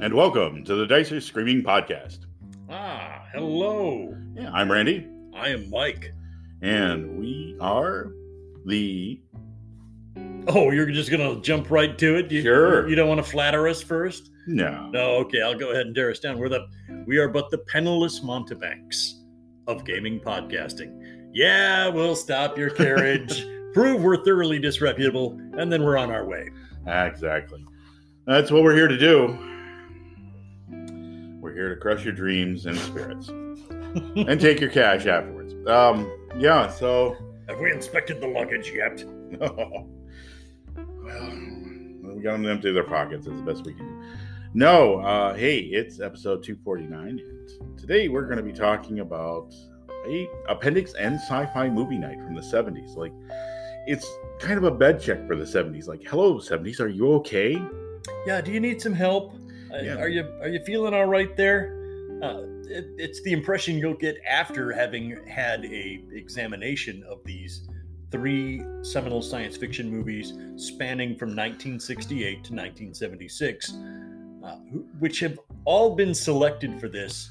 and welcome to the Dice Are Screaming Podcast. Ah, hello. Yeah, I'm Randy, I am Mike. and we are the. Oh, you're just gonna jump right to it? You, Sure. You don't want to flatter us first? No. No. Okay, I'll go ahead and tear us down. We're the we are but the penniless mountebanks of gaming podcasting. Yeah, we'll stop your carriage, prove we're thoroughly disreputable, and then we're on our way. Exactly. That's what we're here to do. We're here to crush your dreams and spirits and take your cash afterwards. Um, yeah, so. Have we inspected the luggage yet? No. well, we got them to empty their pockets. That's the best we can do. No, uh, hey, it's episode 249, and today we're going to be talking about a Appendix N sci-fi movie night from the 70s. Like, it's kind of a bed check for the 70s. Like, hello, 70s, are you okay? Yeah. Do you need some help? Uh, Yeah. Are you are you feeling all right there? Uh, it, it's the impression you'll get after having had a examination of these three seminal science fiction movies spanning from 1968 to 1976, uh, which have all been selected for this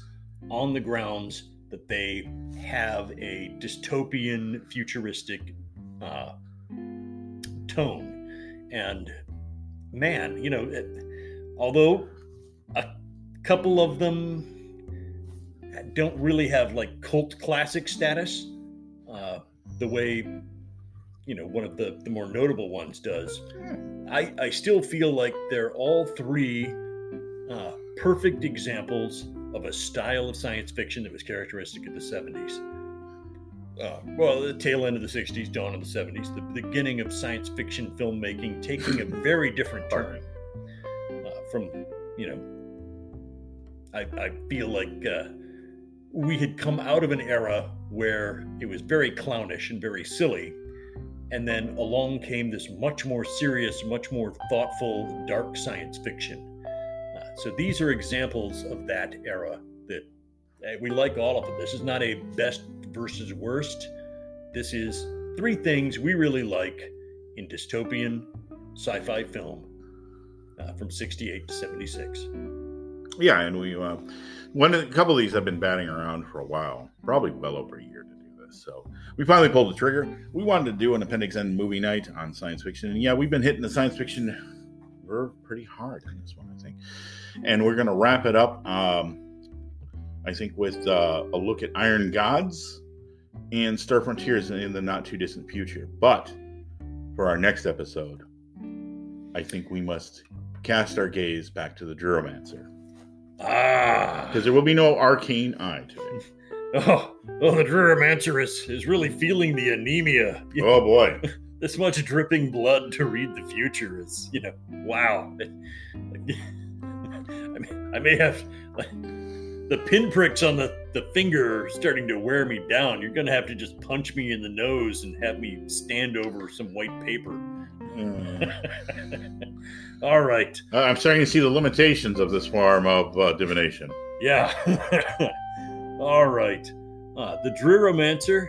on the grounds that they have a dystopian, futuristic uh, tone. And man, you know, it, although a couple of them don't really have like cult classic status, uh, the way you know one of the, the more notable ones does. I, I still feel like they're all three uh, perfect examples of a style of science fiction that was characteristic of the 70s. Uh, well, the tail end of the 60s, dawn of the 70s, the beginning of science fiction filmmaking taking a very different turn uh, from, you know, I, I feel like uh, we had come out of an era where it was very clownish and very silly. And then along came this much more serious, much more thoughtful, dark science fiction. Uh, so these are examples of that era that uh, we like all of them. This is not a best versus worst. This is three things we really like in dystopian sci fi film uh, from 68 to 76. Yeah, and we uh, one a couple of these have been batting around for a while, probably well over a year to do this. So we finally pulled the trigger. We wanted to do an Appendix N movie night on science fiction, and yeah, we've been hitting the science fiction verve pretty hard on this one, I think. And we're gonna wrap it up, um, I think, with uh, a look at Iron Gods and Star Frontiers in the not too distant future. But for our next episode, I think we must cast our gaze back to the Duromancer Ah, because there will be no arcane eye to it. oh, oh, the Druromancer is, is really feeling the anemia. You Oh boy, this much dripping blood to read the future is, you know, wow. I mean, I may have like, the pinpricks on the, the finger are starting to wear me down. You're going to have to just punch me in the nose and have me stand over some white paper. Mm. All right. Uh, I'm starting to see the limitations of this form of uh, divination. Yeah. All right. Uh, the Druromancer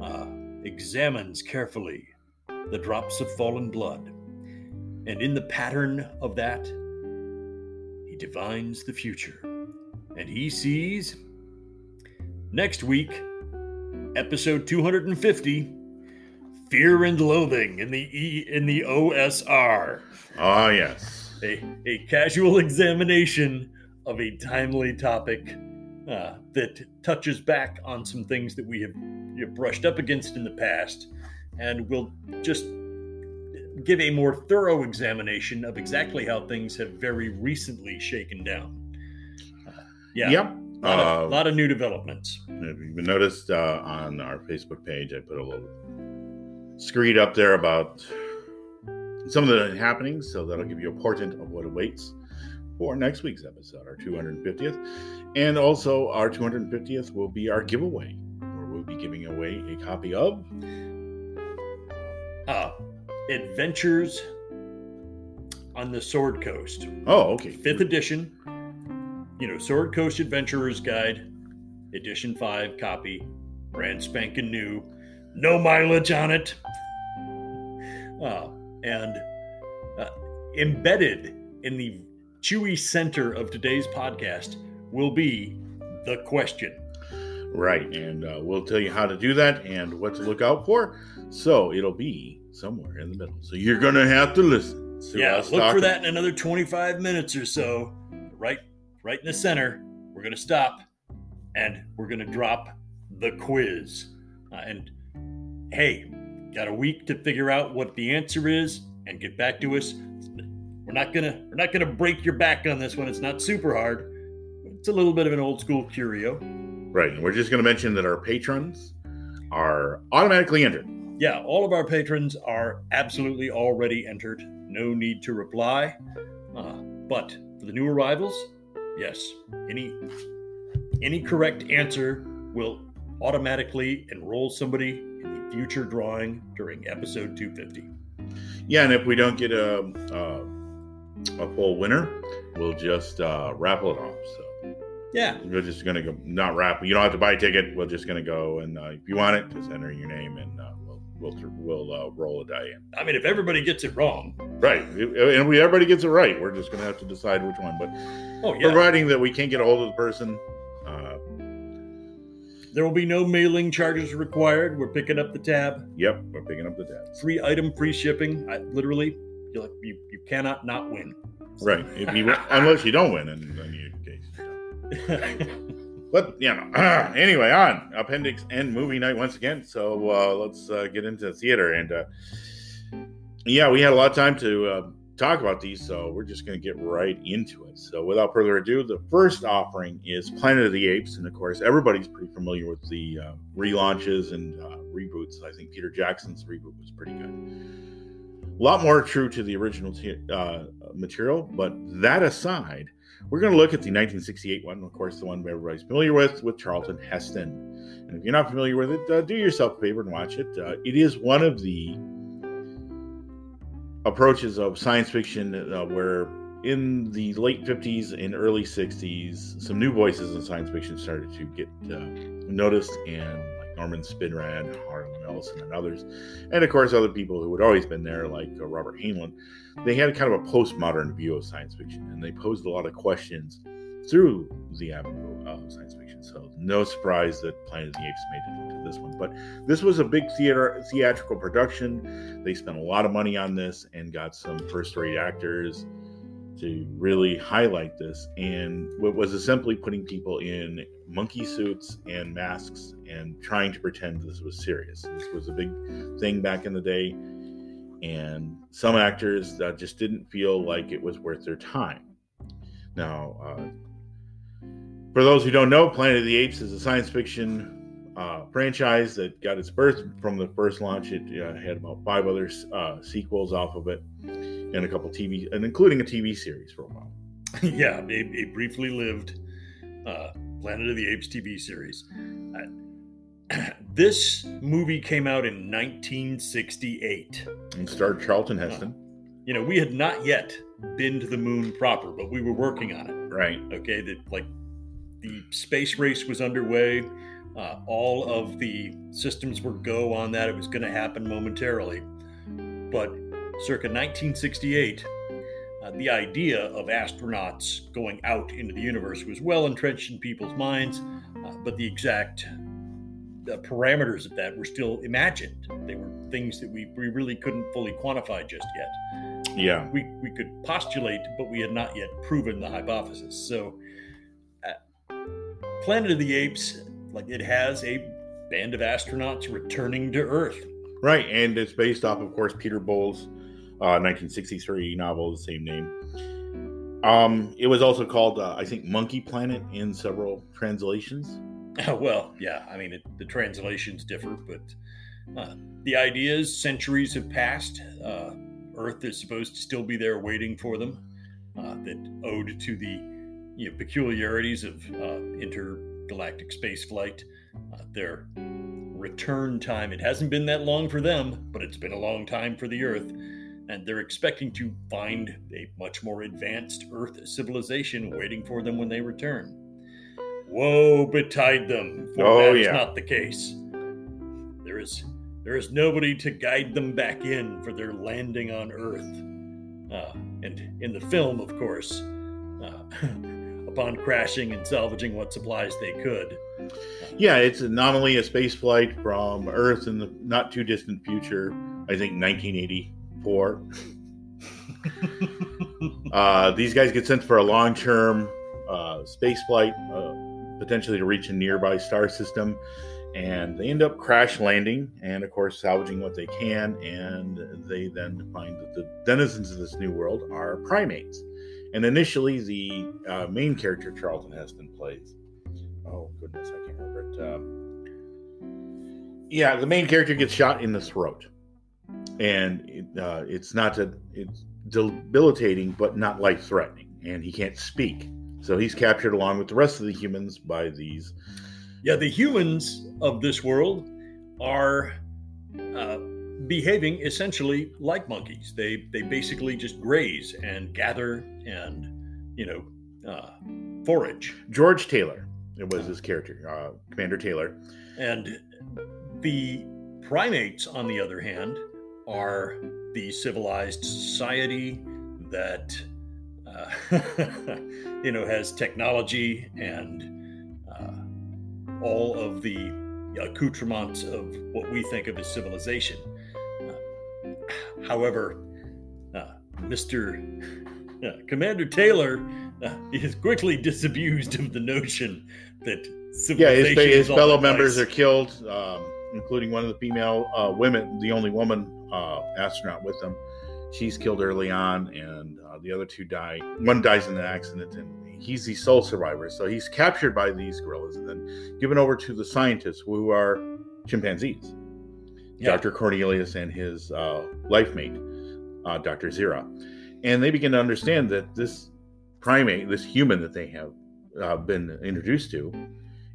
uh, examines carefully the drops of fallen blood, and in the pattern of that, he divines the future. And he sees next week, episode 250, Fear and Loathing in the E in the OSR. Ah, yes. A, a casual examination of a timely topic uh, that touches back on some things that we have you know, brushed up against in the past, and will just give a more thorough examination of exactly how things have very recently shaken down. Yeah, Yep. a lot, of, Uh, lot of new developments. If you've noticed uh, on our Facebook page, I put a little screed up there about some of the happenings, so that'll give you a portent of what awaits for next week's episode, our 250th. And also, our 250th will be our giveaway, where we'll be giving away a copy of Uh, Adventures on the Sword Coast. Oh, okay. fifth edition, you know, Sword Coast Adventurer's Guide, edition five copy, brand spanking new, no mileage on it. Uh, and uh, embedded in the chewy center of today's podcast will be the question. Right, and uh, we'll tell you how to do that and what to look out for. So it'll be somewhere in the middle. So you're gonna have to listen. to yeah, look talk for that in another 25 minutes or so. Right, right in the center. We're gonna stop, and we're gonna drop the quiz. Uh, and hey, got a week to figure out what the answer is and get back to us. We're not gonna we're not gonna break your back on this one. It's not super hard. It's a little bit of an old school curio. Right, and we're just gonna mention that our patrons are automatically entered. Yeah, all of our patrons are absolutely already entered. No need to reply. Uh, but for the new arrivals, yes, any any correct answer will automatically enroll somebody in the future drawing during episode 250. Yeah, and if we don't get a a, a full winner, we'll just uh, raffle it off. So Yeah, we're just gonna go not raffle. You don't have to buy a ticket. We're just gonna go and uh, if you want it, just enter your name and uh, we'll we'll we'll uh, roll a die in. I mean, if everybody gets it wrong, Right, and we everybody gets it right, we're just gonna have to decide which one. But oh yeah, providing that we can't get a hold of the person, uh, there will be no mailing charges required. We're picking up the tab. yep, we're picking up the tab. Free item, free shipping. I, literally, you like you you cannot not win. Right, if you unless you don't win, and then you case. But you know, anyway, on appendix N movie night once again. So uh, let's uh, get into the theater, and uh, yeah, we had a lot of time to uh, talk about these, so we're just going to get right into it. So without further ado, the first offering is Planet of the Apes, and of course, everybody's pretty familiar with the uh, relaunches and uh, reboots. I think Peter Jackson's reboot was pretty good. A lot more true to the original t- material, but that aside, we're going to look at the 1968 one, of course, the one everybody's familiar with, with Charlton Heston. And if you're not familiar with it, uh, do yourself a favor and watch it. Uh, it is one of the approaches of science fiction uh, where in the late 50s and early 60s, some new voices in science fiction started to get uh, noticed, and Norman Spinrad, Harlan Ellison, and others, and of course other people who had always been there, like uh, Robert Heinlein. They had kind of a postmodern view of science fiction, and they posed a lot of questions through the avenue of science fiction. So no surprise that Planet of the Apes made it into this one. But this was a big theater theatrical production. They spent a lot of money on this and got some first-rate actors to really highlight this. And what was simply putting people in monkey suits and masks and trying to pretend this was serious. This was a big thing back in the day. And some actors just didn't feel like it was worth their time. Now, uh, for those who don't know, Planet of the Apes is a science fiction uh, franchise that got its birth from the first launch. It uh, had about five other uh, sequels off of it, and a couple TV, and including a TV series for a while. yeah, a, a briefly lived uh, Planet of the Apes TV series. Uh, this movie came out in 1968. And starred Charlton Heston. You know, we had not yet been to the moon proper, but we were working on it. Right. Okay, that like the space race was underway. Uh, all of the systems were go on that. It was going to happen momentarily. But circa 1968, uh, the idea of astronauts going out into the universe was well entrenched in people's minds, uh, but the exact uh, parameters of that were still imagined. They were things that we, we really couldn't fully quantify just yet. Yeah. We, we could postulate, but we had not yet proven the hypothesis. So, uh, Planet of the Apes, like it has a band of astronauts returning to Earth. Right, and it's based off, of course, Pierre Boulle's uh, 1963 novel, of the same name. Um, it was also called, uh, I think, Monkey Planet in several translations. well, yeah, I mean, it, the translations differ, but uh, the idea is centuries have passed. Uh, Earth is supposed to still be there waiting for them. Uh, that owed to the you know, peculiarities of uh, intergalactic space flight, uh, their return time. It hasn't been that long for them, but it's been a long time for the Earth. And they're expecting to find a much more advanced Earth civilization waiting for them when they return. Woe betide them, for Oh, that is yeah. not the case. There is there is nobody to guide them back in for their landing on Earth. Uh, and in the film, of course, uh, upon crashing and salvaging what supplies they could. Yeah, it's not only a space flight from Earth in the not too distant future. I think 1984. uh, these guys get sent for a long term uh, space flight, uh, potentially to reach a nearby star system. And they end up crash landing and, of course, salvaging what they can. And they then find that the denizens of this new world are primates. And initially, the uh, main character, Charlton Heston, plays. Oh, goodness, I can't remember it. Um, yeah, the main character gets shot in the throat. And it, uh, it's not a, it's debilitating, but not life threatening. And he can't speak. So he's captured along with the rest of the humans by these. Yeah, the humans of this world are uh, behaving essentially like monkeys. They they basically just graze and gather and you know uh, forage. George Taylor, it was his character, uh, Commander Taylor, and the primates, on the other hand, are the civilized society that uh, you know has technology and uh, all of the accoutrements of what we think of as civilization. Uh, however, uh, Mr. Uh, Commander Taylor uh, is quickly disabused of the notion that yeah, his, his fellow members are killed, um, including one of the female women, the only woman astronaut with them she's killed early on, and uh, the other two die. One dies in an accident, and he's the sole survivor. So he's captured by these gorillas and then given over to the scientists who are chimpanzees. Yeah. Dr. Cornelius and his uh, life mate, uh, Dr. Zira. And they begin to understand that this primate, this human that they have uh, been introduced to,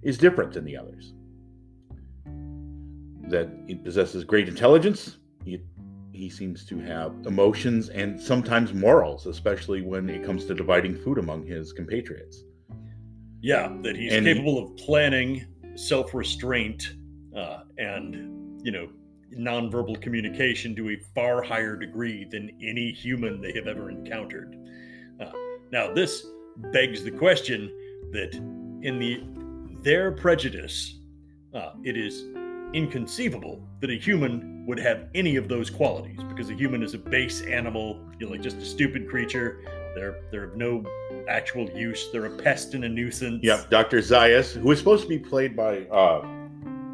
is different than the others. That it possesses great intelligence, it he seems to have emotions and sometimes morals, especially when it comes to dividing food among his compatriots. Yeah, that he's and capable he, of planning, self restraint, uh, and, you know, nonverbal communication to a far higher degree than any human they have ever encountered. Uh, now, this begs the question that in the their prejudice, uh, it is inconceivable that a human would have any of those qualities because a human is a base animal, you know, like just a stupid creature. They're they're of no actual use. They're a pest and a nuisance. Yep, Dr. Zaius, who was supposed to be played by uh,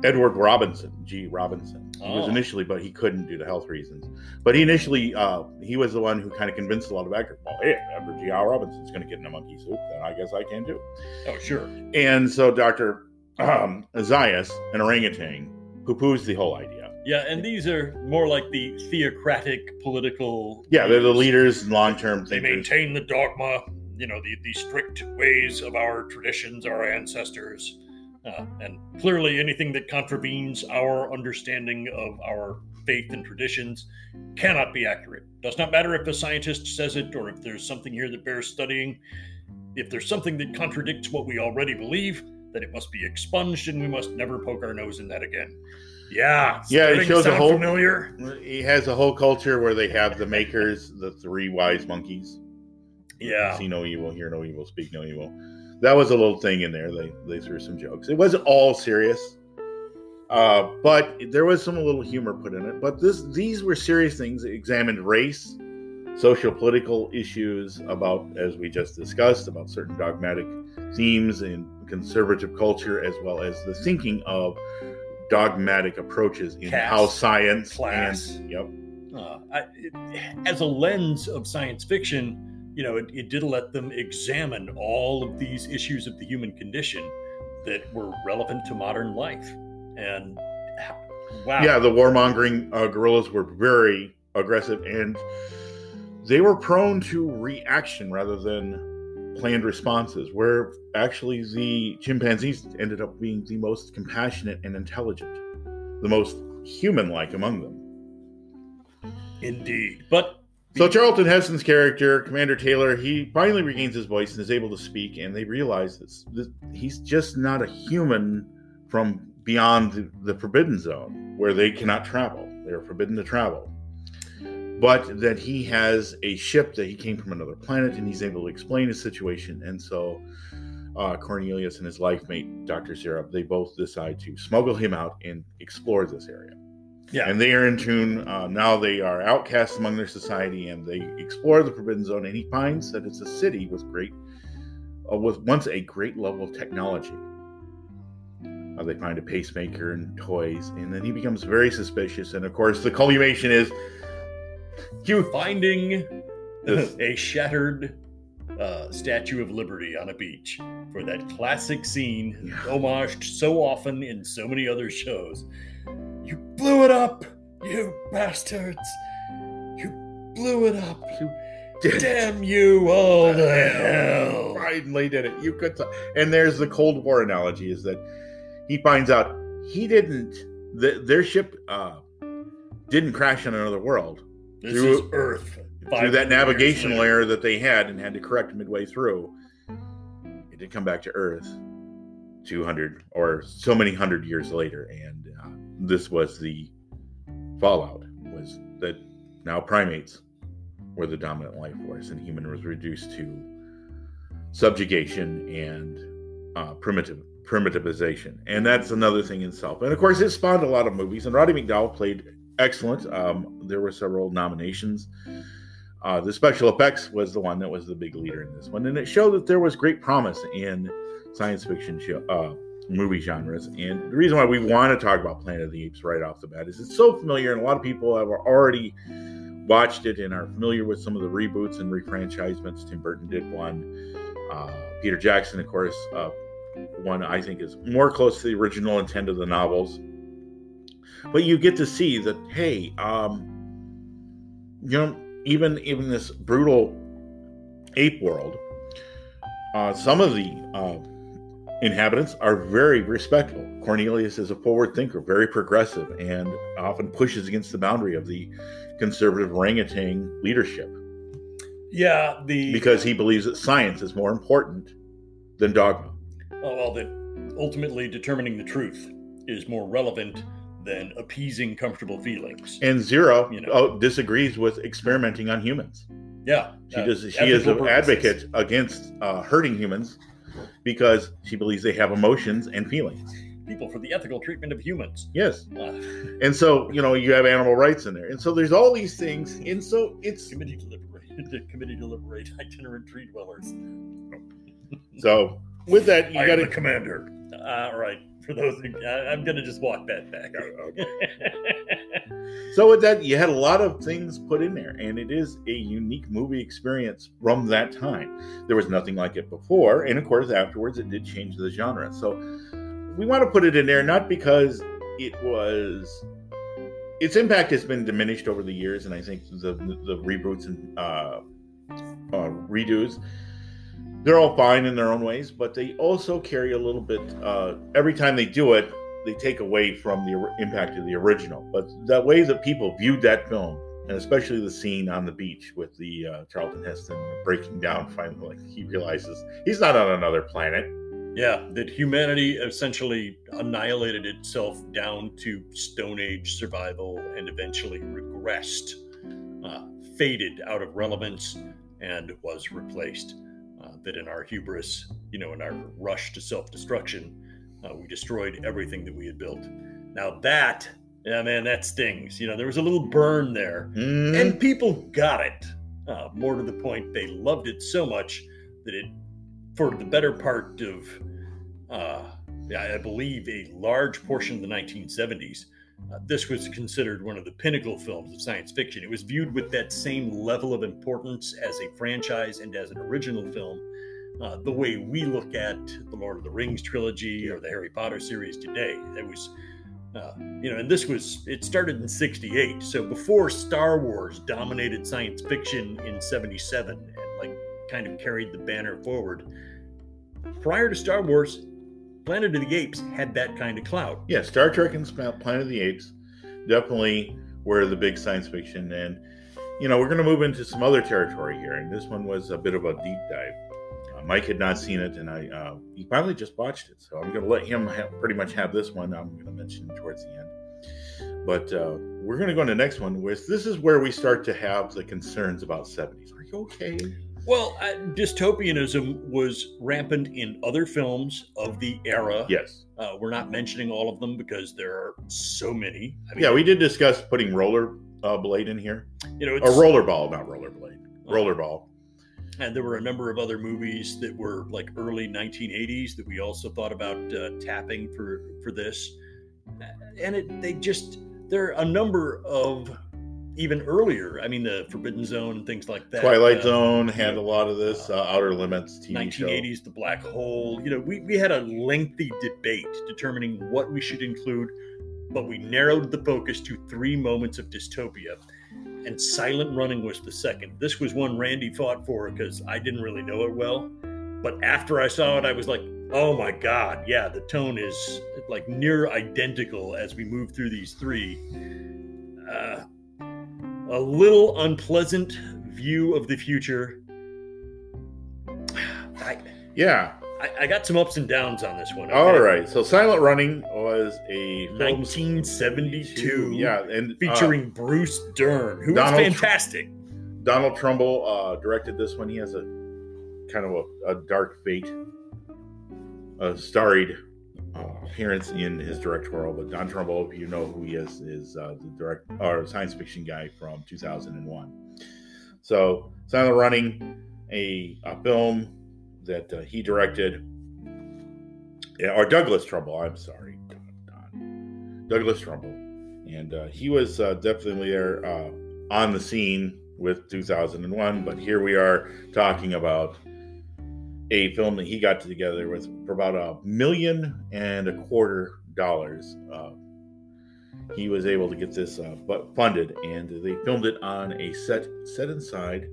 Edward Robinson, G. Robinson. He oh. was initially, but he couldn't due to health reasons. But he initially, uh, he was the one who kind of convinced a lot of actors. Well, hey, Edward G. R. Robinson's going to get in a monkey suit, then I guess I can too. Oh, sure. And so Dr. Um, Zaius, an orangutan, poo poos the whole idea. Yeah, and these are more like the theocratic political. Yeah, they're the leaders and long term They maintain the dogma, you know, the, the strict ways of our traditions, our ancestors. Uh, and clearly, anything that contravenes our understanding of our faith and traditions cannot be accurate. Does not matter if a scientist says it or if there's something here that bears studying. If there's something that contradicts what we already believe, that it must be expunged and we must never poke our nose in that again. Yeah, yeah. It shows a whole familiar. He has a whole culture where they have the makers, the three wise monkeys. Yeah, see no evil, hear no evil, speak no evil. That was a little thing in there. They they threw some jokes. It wasn't all serious, uh, but there was some little humor put in it. But this these were serious things. It examined race, social political issues about, as we just discussed, about certain dogmatic themes in conservative culture, as well as the thinking of dogmatic approaches in Caste, how science class. and yep. Uh, I, it, as a lens of science fiction, you know, it, it did let them examine all of these issues of the human condition that were relevant to modern life. And wow, yeah, the warmongering uh, gorillas were very aggressive and they were prone to reaction rather than planned responses, where actually the chimpanzees ended up being the most compassionate and intelligent, the most human like among them. Indeed. But so Charlton Heston's character, Commander Taylor, he finally regains his voice and is able to speak, and they realize this, this he's just not a human from beyond the, the forbidden zone where they cannot travel. They are forbidden to travel. But that he has a ship that he came from another planet and he's able to explain his situation. And so uh, Cornelius and his life mate, Dr. Syrup, they both decide to smuggle him out and explore this area. Yeah. And they are in tune. Uh, now they are outcasts among their society and they explore the Forbidden Zone. And he finds that it's a city with great, uh, with once a great level of technology. Uh, they find a pacemaker and toys. And then he becomes very suspicious. And of course, the culmination is you Finding This- a shattered uh, Statue of Liberty on a beach for that classic scene, Yeah. homaged so often in so many other shows. You blew it up, you bastards! You blew it up. You did it. Damn you all to hell! finally did it. You could, t- and there's the Cold War analogy: is that he finds out he didn't, the, their ship uh, didn't crash on another world This Through- is Earth. through 500 that navigation layer that they had and had to correct midway through. It did come back to Earth, two hundred or so many hundred years later, and uh, this was the fallout: was that now primates were the dominant life force, and human was reduced to subjugation and uh, primitive primitivization, and that's another thing in itself. And of course, it spawned a lot of movies, and Roddy McDowall played excellent. Um, there were several nominations. Uh, the special effects was the one that was the big leader in this one, and it showed that there was great promise in science fiction show, uh, movie genres. And the reason why we want to talk about Planet of the Apes right off the bat is it's so familiar, and a lot of people have already watched it and are familiar with some of the reboots and refranchisements. Tim Burton did one. Uh, Peter Jackson, of course, uh, one I think is more close to the original intent of the novels. But you get to see that, hey, um, you know, even even this brutal ape world, uh, some of the uh, inhabitants are very respectful. Cornelius is a forward thinker, very progressive, and often pushes against the boundary of the conservative orangutan leadership Yeah, the because he believes that science is more important than dogma. Oh, well, that ultimately determining the truth is more relevant than appeasing comfortable feelings. And Zira You know. oh, disagrees with experimenting on humans. Yeah, She uh, does. She is an purposes. advocate against uh, hurting humans because she believes they have emotions and feelings. People for the ethical treatment of humans. Yes, Uh, and so you know you have animal rights in there, and so there's all these things, and so it's committee to liberate, committee to liberate itinerant tree dwellers. so with that you got a commander. Uh, all right, for those, who, I, I'm gonna just walk that back. So with that, you had a lot of things put in there, and it is a unique movie experience from that time. There was nothing like it before, and of course, afterwards, it did change the genre. So we want to put it in there not because it was its impact has been diminished over the years, and I think the the reboots and uh, uh, redos they're all fine in their own ways, but they also carry a little bit. Uh, every time they do it, they take away from the impact of the original. But the way that people viewed that film, and especially the scene on the beach with the uh, Charlton Heston breaking down, finally, like he realizes he's not on another planet. yeah, that humanity essentially annihilated itself down to Stone Age survival and eventually regressed, uh, faded out of relevance, and was replaced. That in our hubris, you know, in our rush to self destruction, uh, we destroyed everything that we had built. Now that, yeah, man, that stings. You know, there was a little burn there. Mm, and people got it. Uh, more to the point, they loved it so much that it, for the better part of, uh, I believe, a large portion of the 1970s, uh, this was considered one of the pinnacle films of science fiction. It was viewed with that same level of importance as a franchise and as an original film, uh, the way we look at the Lord of the Rings trilogy or the Harry Potter series today. It was uh, you know, and this was it started in '68, so before Star Wars dominated science fiction in '77 and like kind of carried the banner forward. Prior to Star Wars, Planet of the Apes had that kind of clout. yeah, Star Trek and Planet of the Apes definitely were the big science fiction, and you know we're going to move into some other territory here, and this one was a bit of a deep dive. Mike had not seen it, and I uh, he finally just watched it, so I'm going to let him have, pretty much have this one. I'm going to mention towards the end. But uh, we're going to go on to the next one. Which this is where we start to have the concerns about 70s. Are you okay? Well, uh, dystopianism was rampant in other films of the era. Yes. Uh, we're not mentioning all of them because there are so many. I yeah, we did discuss putting roller uh, blade in here. you know, A rollerball, not rollerblade. Rollerball. And there were a number of other movies that were like early 1980s that we also thought about uh, tapping for for this. And it they just there are a number of even earlier. I mean, the Forbidden Zone and things like that. Twilight uh, Zone had a lot of this. Uh, Outer Limits TV show. 1980s, The Black Hole. You know, we, we had a lengthy debate determining what we should include, but we narrowed the focus to three moments of dystopia. And Silent Running was the second. This was one Randy fought for because I didn't really know it well. But after I saw it, I was like, oh my God, yeah, the tone is like near identical as we move through these three. Uh, a little unpleasant view of the future. I, Yeah. I, I got some ups and downs on this one. All okay? right. So Silent Running was a film 1972. Yeah, and uh, Featuring Bruce Dern, who was Donald Tr- fantastic. Donald Trumbull uh, directed this one. He has a kind of a, a dark fate, a starred uh, appearance in his directorial. But Don Trumbull, if you know who he is, is uh, the direct or science fiction guy from 2001. So Silent Running, a, a film that uh, he directed, or Douglas Trumbull. I'm sorry. Douglas Trumbull, and uh, he was uh, definitely there uh, on the scene with 2001. But here we are talking about a film that he got together with for about a million and a quarter dollars. Uh, he was able to get this uh, funded, and they filmed it on a set set inside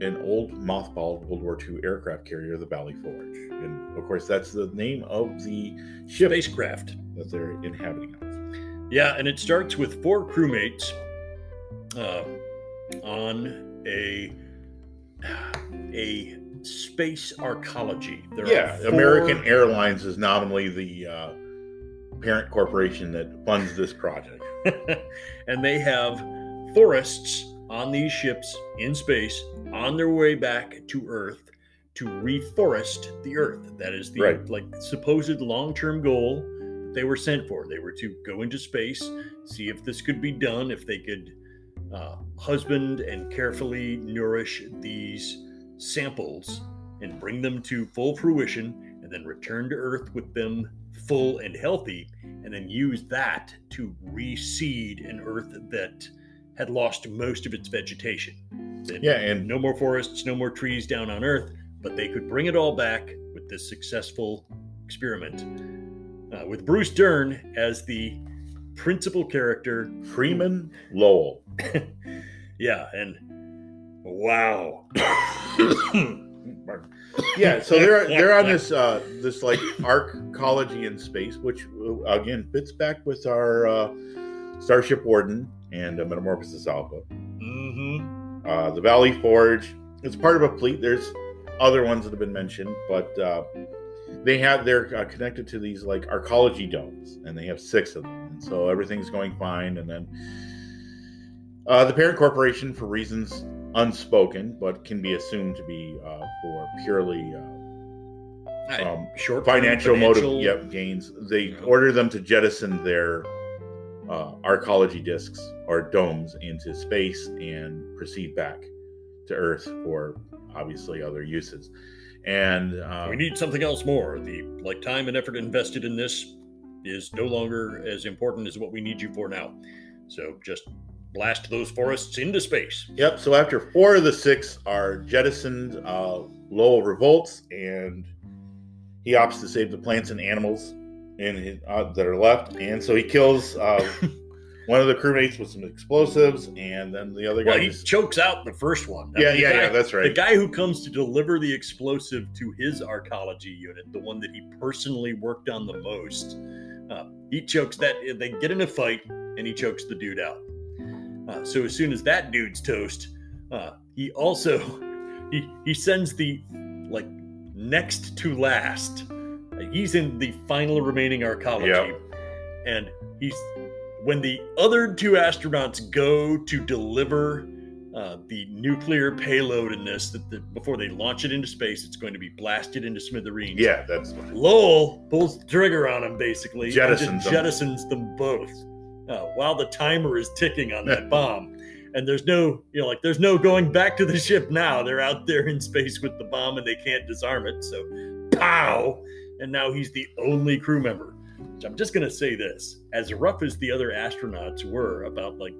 an old mothballed World War II aircraft carrier, the Valley Forge. And of course, that's the name of the ship Spacecraft. that they're inhabiting. Yeah, and it starts with four crewmates uh, on a a space arcology. There Yeah, four- American Airlines is nominally the uh, parent corporation that funds this project. and they have forests on these ships in space on their way back to Earth to reforest the Earth. That is the Right. like supposed long-term goal that they were sent for. They were to go into space, see if this could be done, if they could uh, husband and carefully nourish these samples and bring them to full fruition, and then return to Earth with them full and healthy, and then use that to reseed an Earth that had lost most of its vegetation. Then Yeah, and no more forests, no more trees down on Earth, but they could bring it all back with this successful experiment. Uh, with Bruce Dern as the principal character. Freeman Lowell. Yeah, and wow. yeah, so they're they're on this uh, this like arcology in space, which uh, again fits back with our uh, Starship Warden and uh, Metamorphosis Alpha. hmm Uh, the Valley Forge. It's part of a fleet. There's other ones that have been mentioned, but uh, they have they're uh, connected to these like arcology domes, and they have six of them. And so everything's going fine, and then uh, the parent corporation, for reasons unspoken but can be assumed to be uh, for purely uh, um, Short financial, motive yep, gains, they Yeah. order them to jettison their uh, arcology discs or domes into space and proceed back to Earth for obviously other uses. And uh, We need something else more. The like time and effort invested in this is no longer as important as what we need you for now. So just blast those forests into space. Yep. So after four of the six are jettisoned, uh, Lowell revolts and he opts to save the plants and animals in his, uh, that are left, and so he kills uh, one of the crewmates with some explosives, and then the other guy. Well, he just, chokes out the first one. yeah, The yeah, guy- yeah. That's right. The guy who comes to deliver the explosive to his arcology unit, the one that he personally worked on the most, uh, he chokes that. They get in a fight, and he chokes the dude out. Uh, so as soon as that dude's toast, uh, he also he he sends the like next to last. He's in the final remaining arcology, Yep. and he's when the other two astronauts go to deliver uh, the nuclear payload in this, that the, before they launch it into space, it's going to be blasted into smithereens. Yeah, that's Lowell pulls the trigger on them basically, and Jettisons them. jettisons them both uh, while the timer is ticking on that bomb. And there's no, you know, like there's no going back to the ship now. They're out there in space with the bomb and they can't disarm it. So, pow! And now he's the only crew member. I'm just gonna say this: as rough as the other astronauts were about like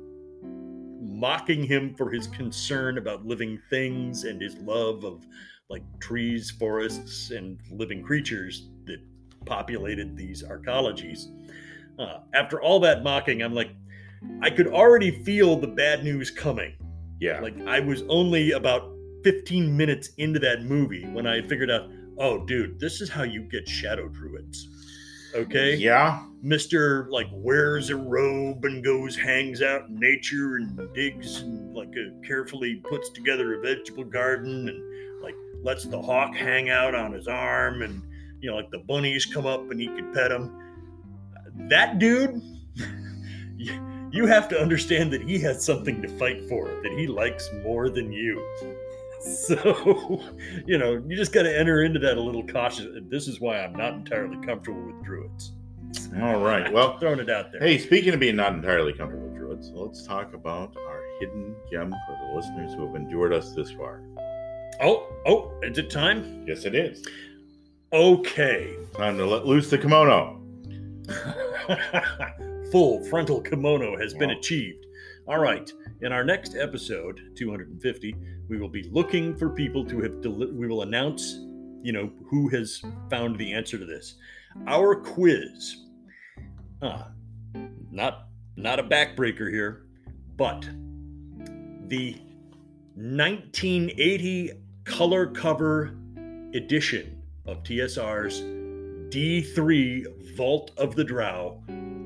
mocking him for his concern about living things and his love of like trees, forests, and living creatures that populated these arcologies. Uh, after all that mocking, I'm like, I could already feel the bad news coming. yeah. Like, I was only about 15 minutes into that movie when I figured out, oh, dude, this is how you get shadow druids. Okay? yeah. Mr. like wears a robe and goes hangs out in nature and digs and like uh, carefully puts together a vegetable garden and like lets the hawk hang out on his arm and you know like the bunnies come up and he can pet them. That dude, you have to understand that he has something to fight for that he likes more than you. So, you know, you just got to enter into that a little cautious. This is why I'm not entirely comfortable with druids. All right. Well, throwing it out there. hey, speaking of being not entirely comfortable with druids, let's talk about our hidden gem for the listeners who have endured us this far. Oh, oh, is it time? Yes, it is. Okay. Time to let loose the kimono. Full frontal kimono has been achieved. All right. In our next episode, 250, we will be looking for people to have deli- we will announce, you know, who has found the answer to this. Our quiz. Uh, not not a backbreaker here, but the 1980 color cover edition of TSR's D3 Vault of the Drow,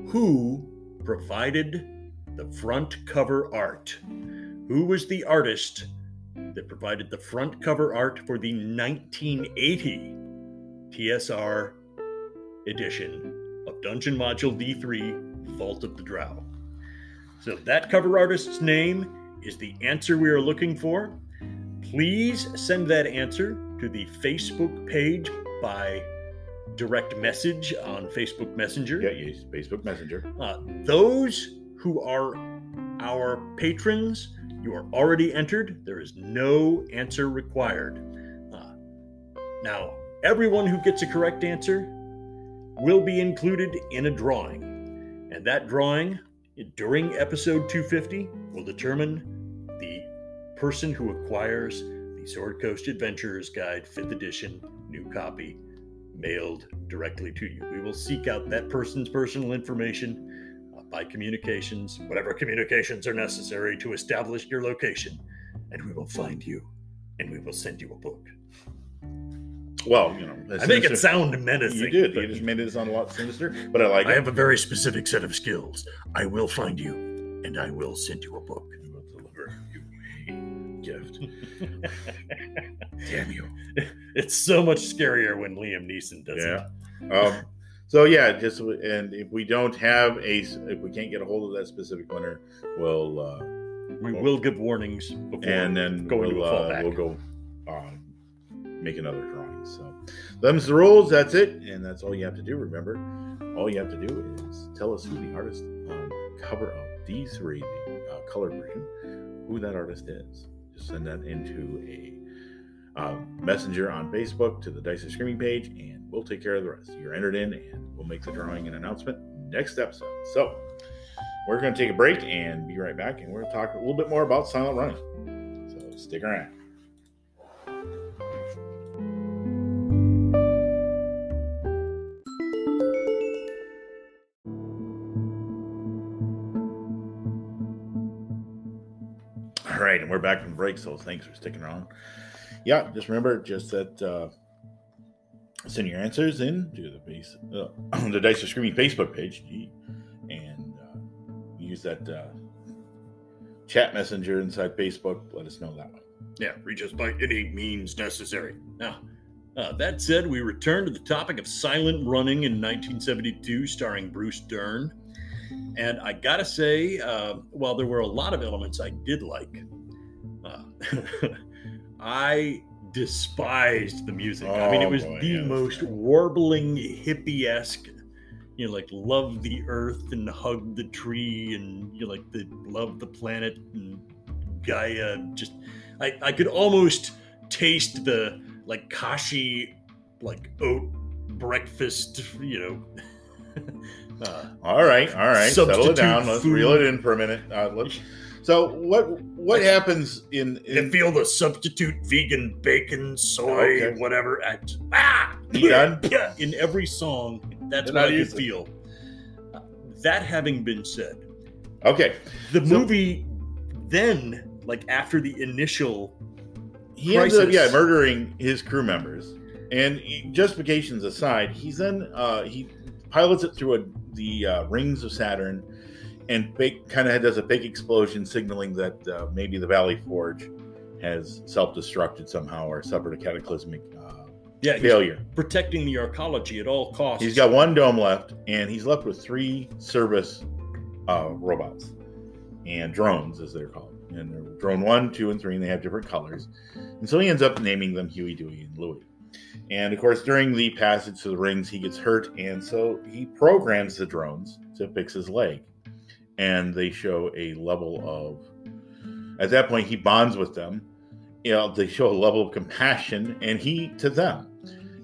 who provided the front cover art? Who was the artist that provided the front cover art for the 1980 TSR edition of Dungeon Module D3 Vault of the Drow? So that cover artist's name is the answer we are looking for. Please send that answer to the Facebook page by direct message on Facebook Messenger. Yeah, yes, Facebook Messenger. Uh, those who are our patrons, you are already entered. There is no answer required. Uh, now, everyone who gets a correct answer will be included in a drawing. And that drawing, during episode 250, will determine the person who acquires the Sword Coast Adventurers Guide 5th edition, new copy, mailed directly to you. We will seek out that person's personal information by communications, whatever communications are necessary to establish your location, and we will find you and we will send you a book. Well, you know, I make it sound menacing. You did. You just made it sound a lot sinister, but I like it. I it. have a very specific set of skills. I will find you and I will send you a book. I will deliver you a gift. Damn you. It's so much scarier when Liam Neeson does Yeah. it. Um, so yeah, just and if we don't have a, if we can't get a hold of that specific winner, we'll uh, We will give warnings before and then go we'll, uh, we'll go uh, make another drawing. So them's the rules. That's it, and that's all you have to do. Remember, all you have to do is tell us who the artist on the cover of D3, the uh, color version, who that artist is. Just send that into a uh, messenger on Facebook to the Dice Are Screaming page, and we'll take care of the rest. You're entered in, and we'll make the drawing and announcement next episode. So we're going to take a break and be right back, and we're going to talk a little bit more about silent running. So stick around. All right, and we're back from break, so thanks for sticking around. Yeah, just remember, just that uh, send your answers in to the base, uh, the Dice Are Screaming Facebook page, and uh, use that uh, chat messenger inside Facebook. Let us know that way. Yeah, reach us by any means necessary. Now, uh, that said, we return to the topic of silent running in 1972, starring Bruce Dern. And I gotta say, uh, while there were a lot of elements I did like, uh, I despised the music. I mean, it Oh, was boy, the yes. most warbling, hippie esque. You know, like love the earth and hug the tree, and you know, like the love the planet and Gaia. Just, I, I could almost taste the like kashi, like oat breakfast. You know. uh, All right, all right. Settle it down. Let's food. reel it in for a minute. Uh, let's, so what what happens in, in feel the substitute vegan bacon, soy, Okay. whatever. I, ah, You done? Yeah, in every song, that's They're what I could feel. That having been said, okay? the So- movie then, like after the initial, He ends up yeah murdering his crew members, and he- justifications aside, he's then uh, he pilots it through a, the uh, rings of Saturn, and big, kind of does a big explosion, signaling that uh, maybe the Valley Forge has self-destructed somehow or suffered a cataclysmic uh, yeah, failure. protecting the arcology at all costs. He's got one dome left, and he's left with three service uh, robots and drones, as they're called. And they're drone one, two, and three, and they have different colors. And so he ends up naming them Huey, Dewey, and Louie. And of course, during the passage to the rings, he gets hurt, and so he programs the drones to fix his leg. And they show a level of, at that point, he bonds with them. You know, they show a level of compassion, and he to them,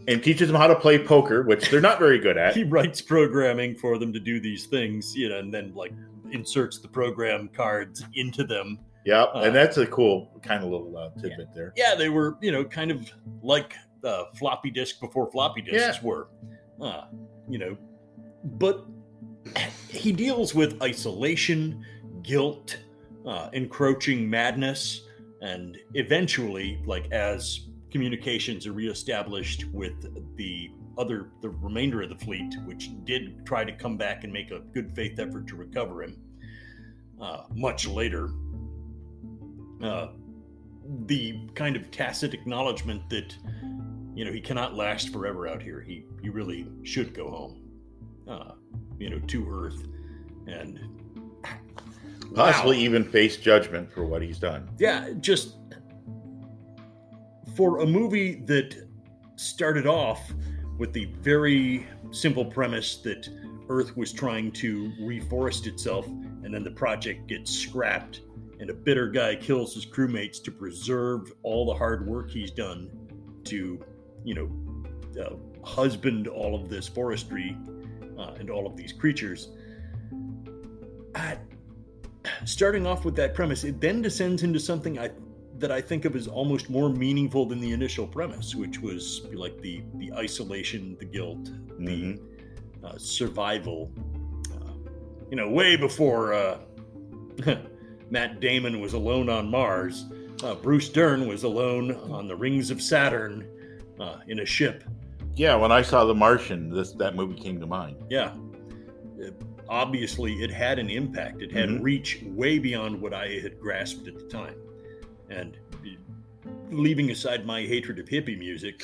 and teaches them how to play poker, which they're not very good at. he writes programming for them to do these things, you know, and then like inserts the program cards into them. Yep, Uh, and that's a cool kind of little uh, tidbit there. Yeah, they were, you know, kind of like uh, floppy disk before floppy disks Yeah. were, uh, you know. But he deals with isolation, guilt, uh, encroaching madness, and eventually, like as communications are reestablished with the other, the remainder of the fleet, which did try to come back and make a good faith effort to recover him. Uh, much later, uh, the kind of tacit acknowledgement that you know he cannot last forever out here. He he really should go home, uh, you know, to Earth, and Possibly Wow. even face judgment for what he's done. yeah, just for a movie that started off with the very simple premise that Earth was trying to reforest itself, and then the project gets scrapped, and a bitter guy kills his crewmates to preserve all the hard work he's done to, you know, uh, husband all of this forestry uh, and all of these creatures. I, starting off with that premise, it then descends into something I that I think of as almost more meaningful than the initial premise, which was like the the isolation, the guilt, the Mhm. uh, survival. Uh, you know, way before uh, Matt Damon was alone on Mars, uh, Bruce Dern was alone on the rings of Saturn uh, in a ship. Yeah, when I saw The Martian, this that movie came to mind. Yeah. Uh, Obviously, it had an impact. It had Mhm. reach way beyond what I had grasped at the time. And uh, leaving aside my hatred of hippie music,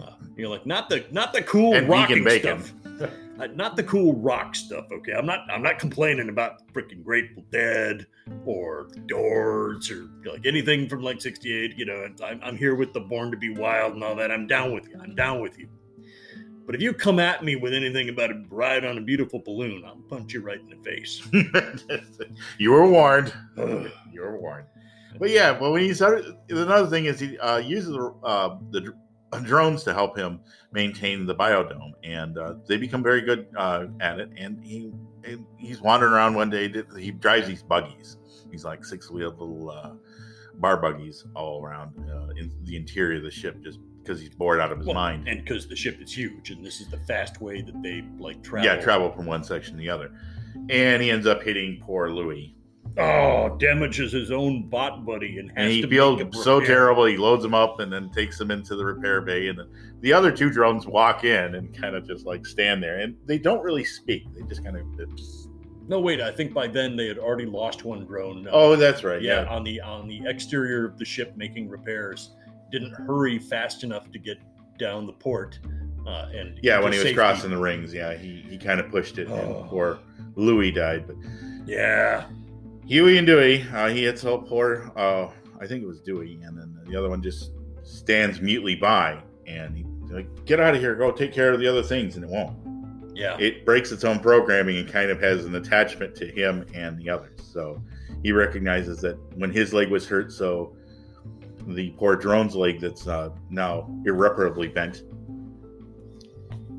uh, you know, like not the not the cool And rocking stuff, uh, not the cool rock stuff. Okay, I'm not I'm not complaining about freaking Grateful Dead or Doors or like anything from like '68. You know, I'm I'm here with the Born to Be Wild and all that. I'm down with you. I'm down with you. But if you come at me with anything about a ride on a beautiful balloon, I'll punch you right in the face. you were warned. you were warned. But yeah, well, when he started, another thing is he uh, uses uh, the drones to help him maintain the biodome, and uh, they become very good uh, at it. And he and he's wandering around one day. He drives these buggies. He's like six wheeled little uh, bar buggies all around uh, in the interior of the ship, just because he's bored out of his Well, mind. And because the ship is huge, and this is the fast way that they like travel. Yeah, travel from one section to the other, and he ends up hitting poor Louie. Oh, damages his own bot buddy and has and he to feels so terrible. He loads them up and then takes them into the repair bay, and the other two drones walk in and kind of just like stand there, and they don't really speak. They just kind of. No, wait. I think by then they had already lost one drone. uh, Oh, that's right. yeah, Yeah. on the on the exterior of the ship making repairs. Didn't hurry fast enough to get down the port. Uh, and Yeah, when he was safety. crossing the rings, yeah, he, he kind of pushed it, Oh. poor Louie died. But Yeah, Huey and Dewey, uh, he hits oh poor, uh, I think it was Dewey, and then the other one just stands mutely by, and he like, get out of here, go take care of the other things, and it won't. yeah, It breaks its own programming and kind of has an attachment to him and the others. So he recognizes that when his leg was hurt, so the poor drone's leg that's uh, now irreparably bent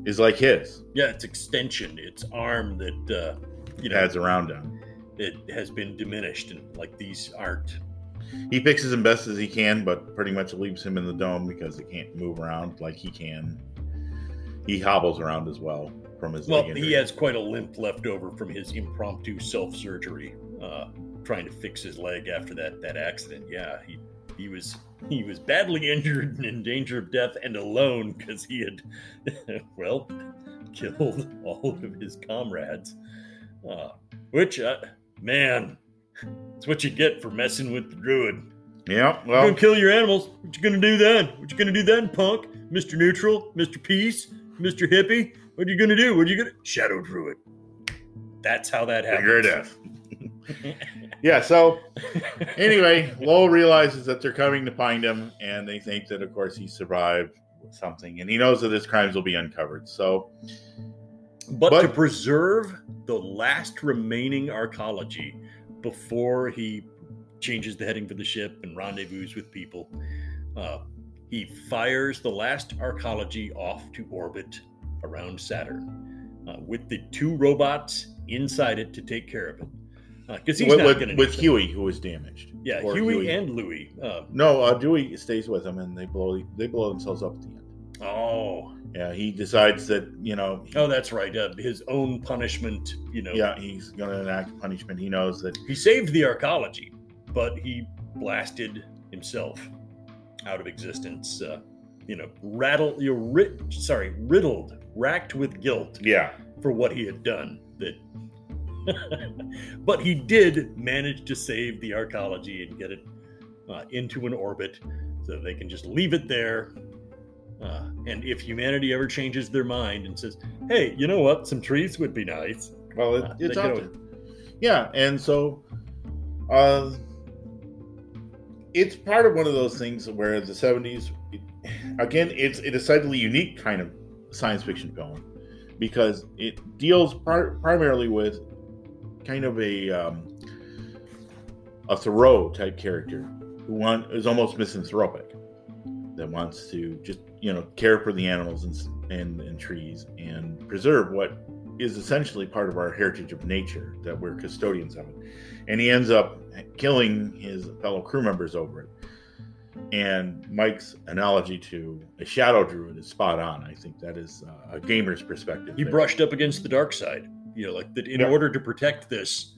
is like his. yeah. It's extension, it's arm that uh, you know Pads around him. it has been diminished, and like these aren't. He fixes him best as he can, but pretty much leaves him in the dome because he can't move around like he can. He hobbles around as well from his Well, leg he has quite a limp left over from his impromptu self surgery, uh, trying to fix his leg after that that accident. Yeah, he he was he was badly injured and in danger of death and alone because he had well killed all of his comrades. Uh, which uh, man, it's what you get for messing with the druid. Yeah, You're well, gonna kill your animals. What you gonna do then? What you gonna do then, punk? Mr. Neutral, Mr. Peace, Mr. Hippie? What are you gonna do? What are you gonna Shadow Druid? That's how that happens. finger death. yeah, so anyway, Lowell realizes that they're coming to find him, and they think that, of course, he survived something, and he knows that his crimes will be uncovered. So, But, But- to preserve the last remaining arcology before he changes the heading for the ship and rendezvous with people, uh, he fires the last arcology off to orbit around Saturn uh, with the two robots inside it to take care of it. Because he's with, not with, with Huey, who was damaged. Yeah, Or Huey, and Louie. Uh, no, uh, Dewey stays with him, and they blow they blow themselves up at the end. oh, Yeah, he decides that you know, oh, that's right. Uh, his own punishment. You know, yeah, he's going to enact punishment. He knows that he saved the arcology, but he blasted himself out of existence. Uh, you know, rattled, you're ri- sorry, riddled, racked with guilt yeah, for what he had done. That, but he did manage to save the arcology and get it uh, into an orbit, so they can just leave it there. Uh, and if humanity ever changes their mind and says, "Hey, you know what? Some trees would be nice," well, it, Uh, it's they out can there. Yeah, and so, uh, it's part of one of those things where the '70s, again, it's a decidedly unique kind of science fiction film because it deals par- primarily with kind of a um, a Thoreau type character who want, is almost misanthropic that wants to just you know care for the animals and, and and trees and preserve what is essentially part of our heritage of nature that we're custodians of it and he ends up killing his fellow crew members over it and mike's analogy to a shadow druid is spot on i think that is uh, a gamer's perspective he there. brushed up against the dark side. You know, like that in Yeah. order to protect this,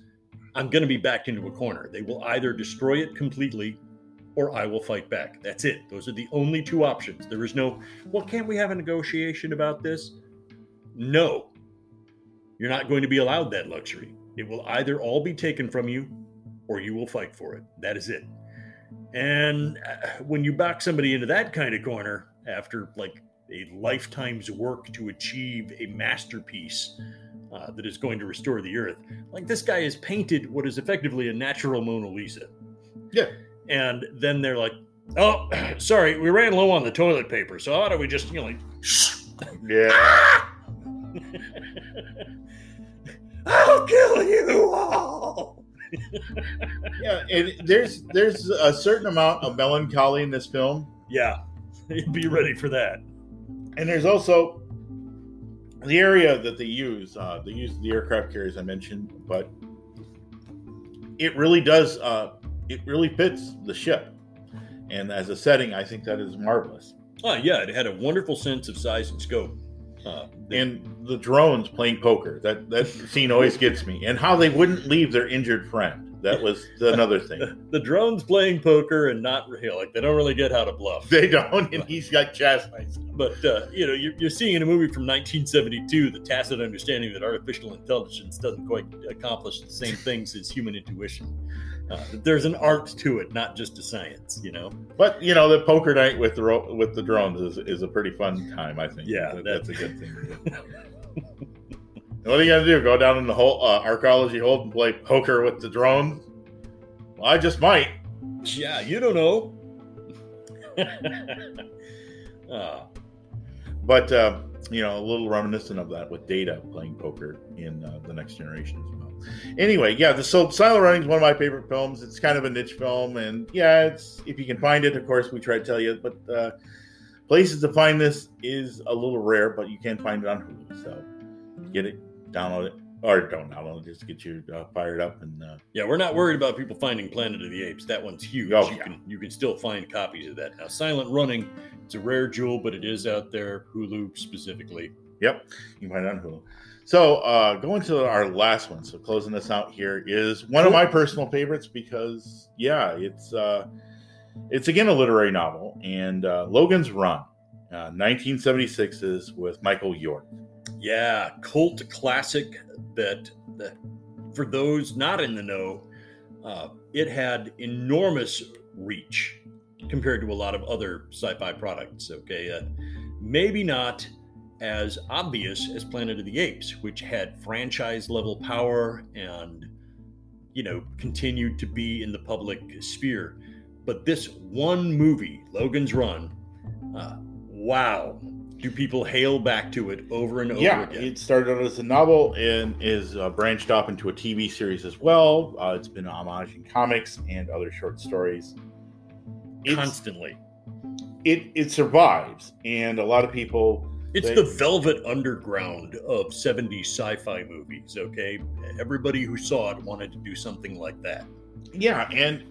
I'm going to be backed into a corner. They will either destroy it completely or I will fight back. That's it. Those are the only two options. There is no, well, can't we have a negotiation about this? No. You're not going to be allowed that luxury. It will either all be taken from you or you will fight for it. That is it. And uh, when you back somebody into that kind of corner after like a lifetime's work to achieve a masterpiece uh, that is going to restore the earth. Like this guy has painted what is effectively a natural Mona Lisa. Yeah. And then they're like, oh, sorry, we ran low on the toilet paper. So how do we just, you know, like, yeah I'll kill you all. yeah and there's there's a certain amount of melancholy in this film Yeah. Be ready for that. and there's also the area that they use uh, they use the aircraft carriers i mentioned but it really does uh, it really fits the ship and as a setting i think that is marvelous Oh, yeah. It had a wonderful sense of size and scope. Uh, and the drones playing poker that that scene always gets me and how they wouldn't leave their injured friend that was another thing. the drones playing poker and not you know, like they don't really get how to bluff. They don't, and he's got chastised. But uh, you know, you're, you're seeing in a movie from 1972 the tacit understanding that artificial intelligence doesn't quite accomplish the same things as human intuition. Uh, there's an art to it, not just a science. You know. But you know, the poker night with the ro- with the drones is, is a pretty fun time. I think. Yeah, That- that's a good thing. what are you gonna do? Go down in the whole uh, arcology hold and play poker with the drones? Well, I just might. Yeah, you don't know. uh, But uh, you know, a little reminiscent of that with Data playing poker in uh, the Next Generation as well. Anyway, yeah, the so Silent Running is one of my favorite films. It's kind of a niche film, and yeah, it's if you can find it, of course, we try to tell you. But uh, places to find this is a little rare, but you can find it on Hulu. So get it, download it, or don't download it, just get you uh, fired up and. Uh, yeah, we're not worried about people finding Planet of the Apes. That one's huge. Oh, you yeah. can you can still find copies of that. Now, Silent Running, it's a rare jewel, but it is out there. Hulu specifically. Yep, you can find it on Hulu. So, uh, going to our last one. So, closing this out here is one of my personal favorites because, yeah, it's uh, it's again a literary novel, and uh, Logan's Run, uh, 1976 is with Michael York. Yeah, cult classic that, that for those not in the know, uh, it had enormous reach compared to a lot of other sci-fi products. Okay, uh, maybe not as obvious as Planet of the Apes, which had franchise level power and you know continued to be in the public sphere. But this one movie, Logan's Run, uh, wow, do people hail back to it over and over yeah, again? it started out as a novel and is uh, branched off into a TV series as well. Uh, it's been homage in comics and other short stories. It's, Constantly. it it survives, and a lot of people It's They- the velvet underground of 70s sci fi movies, okay? Everybody who saw it wanted to do something like that. Yeah, and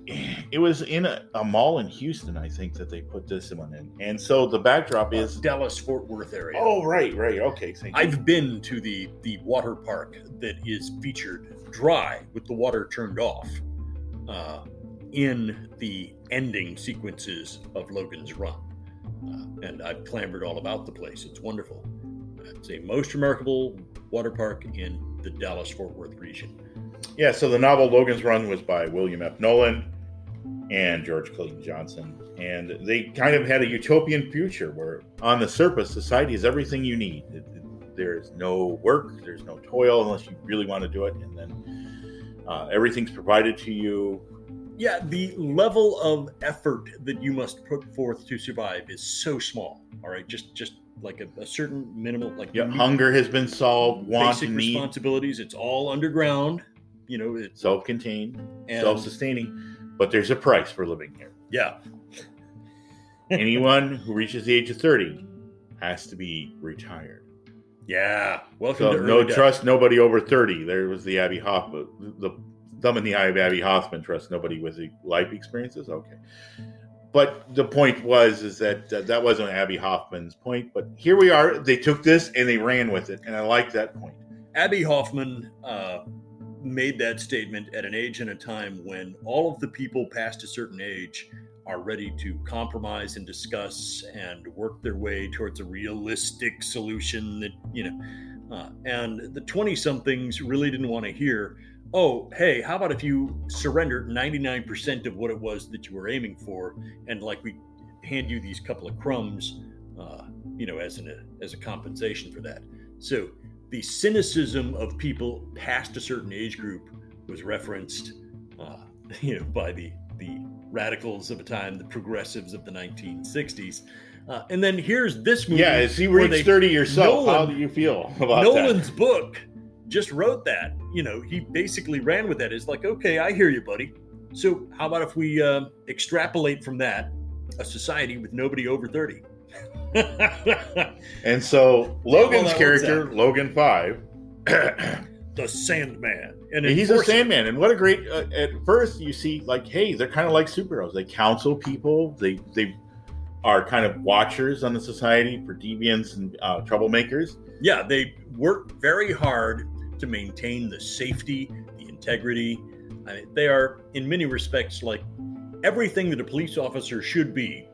it was in a, a mall in Houston, I think, that they put this one in. And so the backdrop is. Dallas Fort Worth area. Oh, right, right. Okay. Thank you. I've been to the, the water park that is featured dry with the water turned off uh, in the ending sequences of Logan's Run. Uh, and I've clambered all about the place. It's wonderful. It's a most remarkable water park in the Dallas Fort Worth region. Yeah, so the novel Logan's Run was by William F. Nolan and George Clayton Johnson. And they kind of had a utopian future where, on the surface, society is everything you need. There's no work, there's no toil unless you really want to do it. And then uh, everything's provided to you. Yeah, the level of effort that you must put forth to survive is so small. All right, just just like a, a certain minimal, like Yeah, hunger has been solved, want basic need, responsibilities. It's all underground. You know, it's self contained, and self sustaining. But there's a price for living here. yeah, Anyone who reaches the age of 30 has to be retired. yeah. Welcome So to no death. trust nobody over 30. There was the Abbie Hoffman, the thumb in the eye of Abbie Hoffman trust nobody with life experiences. Okay. But the point was is that uh, that wasn't Abbie Hoffman's point. But here we are. They took this and they ran with it, and I like that point. Abbie Hoffman uh, made that statement at an age and a time when all of the people past a certain age are ready to compromise and discuss and work their way towards a realistic solution that, you know, uh, and the 20 somethings really didn't want to hear, oh, hey, how about if you surrendered 99% of what it was that you were aiming for and like we hand you these couple of crumbs, uh, you know, as, an, as a compensation for that. So, the cynicism of people past a certain age group was referenced, uh, you know, by the the radicals of the time, the progressives of the 1960s. Uh, and then here's this movie. Yeah, as where they- 30 yourself, how do you feel about that? Nolan's book just wrote that. You know, he basically ran with that. It's like, okay, I hear you, buddy. So how about if we uh, extrapolate from that a society with nobody over 30? And so Logan's works character, Logan 5, the Sandman. And he's a. Sandman, and what a great! Uh, at first, you see, like, hey, they're kind of like superheroes. They counsel people. They they are kind of watchers on the society for deviants and uh, troublemakers. yeah, they work very hard to maintain the safety, the integrity, I mean, they are, in many respects, like everything that a police officer should be.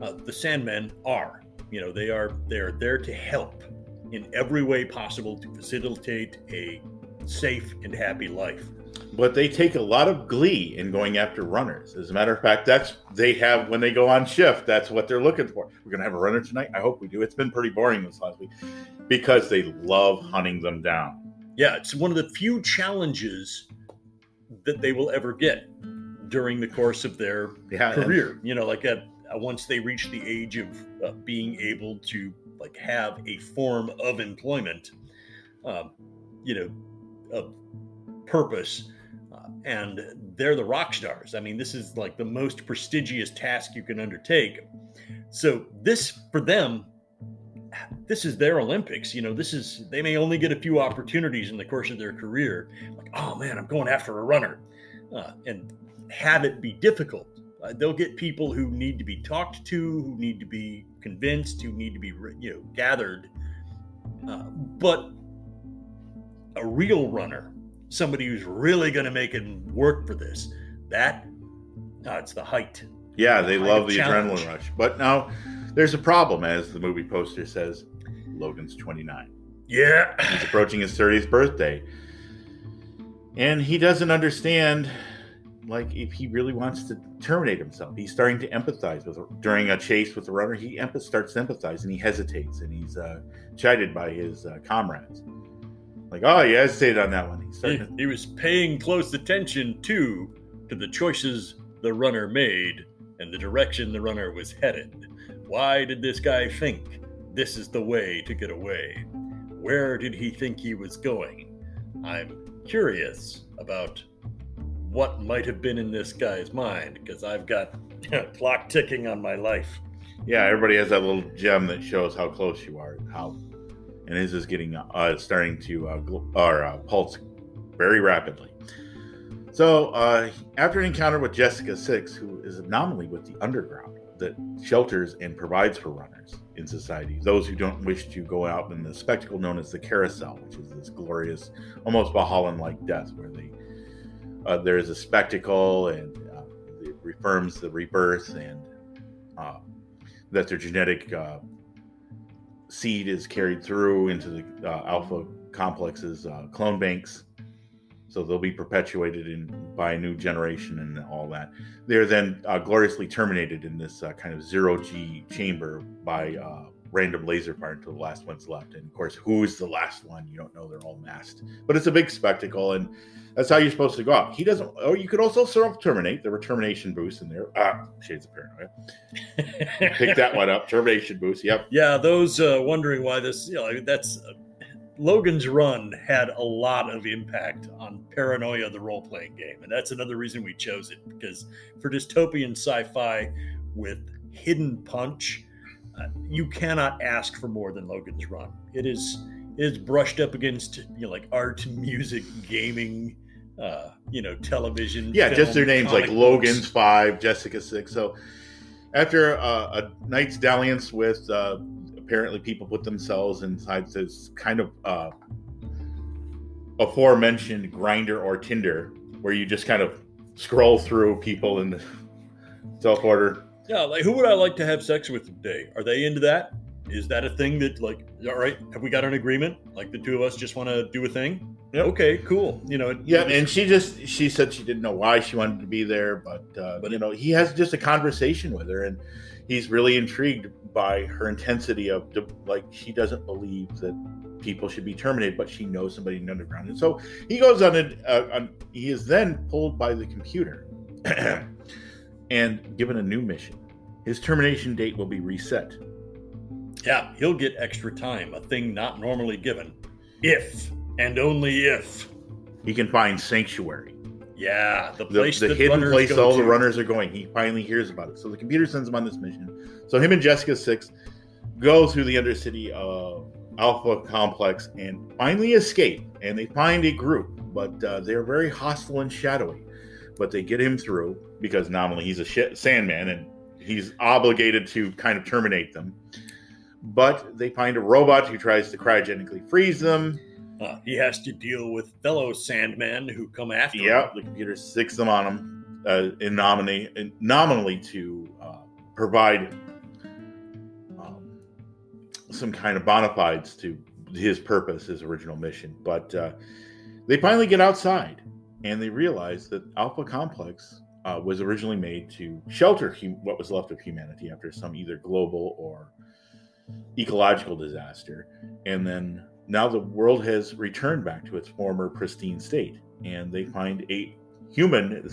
Uh, the Sandmen are. You know, they are they are there to help in every way possible to facilitate a safe and happy life. But they take a lot of glee in going after runners. As a matter of fact, that's they have when they go on shift. That's what they're looking for. We're gonna have a runner tonight. I hope we do. It's been pretty boring this last week because they love hunting them down. Yeah, it's one of the few challenges that they will ever get during the course of their Yeah, and- career. You know, like at once they reach the age of uh, being able to like have a form of employment, um, you know, purpose, uh, and they're the rock stars. I mean, this is like the most prestigious task you can undertake. So this for them. This is their Olympics. You know, this is, they may only get a few opportunities in the course of their career. Like, oh man, I'm going after a runner. Uh, and have it be difficult. Uh, they'll get people who need to be talked to, who need to be convinced, who need to be you know gathered. Uh, but a real runner, somebody who's really going to make it work for this, that uh, it's the height. Yeah, they Kind love the challenge. adrenaline rush. But now there's a problem, as the movie poster says. Logan's 29. Yeah, He's approaching his 30th birthday. And he doesn't understand like if he really wants to terminate himself. He's starting to empathize with during a chase with the runner. He starts to empathize and he hesitates and he's uh, chided by his uh, comrades. Like, oh, you hesitated on that one. He, to he was paying close attention too to the choices the runner made and the direction the runner was headed. Why did this guy think this is the way to get away? Where did he think he was going? I'm curious about what might have been in this guy's mind because I've got clock ticking on my life. Yeah, everybody has that little gem that shows how close you are, how, and his is getting uh, starting to uh, gl- or uh, pulse very rapidly. So uh, after an encounter with Jessica Six, who is an anomaly with the underground that shelters and provides for runners in society, those who don't wish to go out in the spectacle known as the carousel, which is this glorious, almost Valhallan-like death, where they uh, there is a spectacle and uh, it reaffirms the rebirth and uh, that their genetic uh, seed is carried through into the uh, alpha complexes uh, clone banks. So they'll be perpetuated in by a new generation and all that. They're then gloriously terminated in this kind of zero g chamber by random laser fire until the last one's left. And of course who's the last one? You don't know they're all masked. But it's a big spectacle and that's how you're supposed to go out. He doesn't or you could also self terminate. There were termination boosts in there. Ah shades of paranoia. Pick that one up. Termination boost yep. Yeah, those uh, wondering why this, you know, that's uh, Logan's Run had a lot of impact on Paranoia, the role playing game. And that's another reason we chose it because for dystopian sci fi with hidden punch, you cannot ask for more than Logan's Run. It is it is brushed up against you know like art, music, gaming, uh, you know, television. Yeah, just their names like comic Logan's. Five, Jessica Six. So after uh, a night's dalliance with uh, apparently people put themselves inside this kind of uh, aforementioned Grindr or Tinder, where you just kind of scroll through people in self order. Yeah, like who would I like to have sex with today? Are they into that? Is that a thing that like all right, have we got an agreement? Like the two of us just want to do a thing? Yep. Okay, cool. You know, Yeah, it and she just she said she didn't know why she wanted to be there, but uh, But you know he has just a conversation with her, and he's really intrigued by her intensity of like she doesn't believe that people should be terminated, but she knows somebody in the underground, and so he goes on it. Uh, on, he is then pulled by the computer and given a new mission. His termination date will be reset. yeah, he'll get extra time, a thing not normally given, if and only if. He can find sanctuary. Yeah, the the, place the that hidden place all the runners are going. He finally hears about it. So the computer sends him on this mission. So him and Jessica Six go through the undercity of Alpha Complex and finally escape. And they find a group, but uh, they're very hostile and shadowy. But they get him through because nominally he's a shit Sandman and he's obligated to kind of terminate them. But they find a robot who tries to cryogenically freeze them. Uh, he has to deal with fellow Sandmen who come after him. Yeah, the computer sticks them on him uh, in nominally, in nominally to uh, provide um, some kind of bona fides to his purpose, his original mission. But uh, they finally get outside and they realize that Alpha Complex uh, was originally made to shelter hum- what was left of humanity after some either global or ecological disaster. And then now the world has returned back to its former pristine state. And they find a human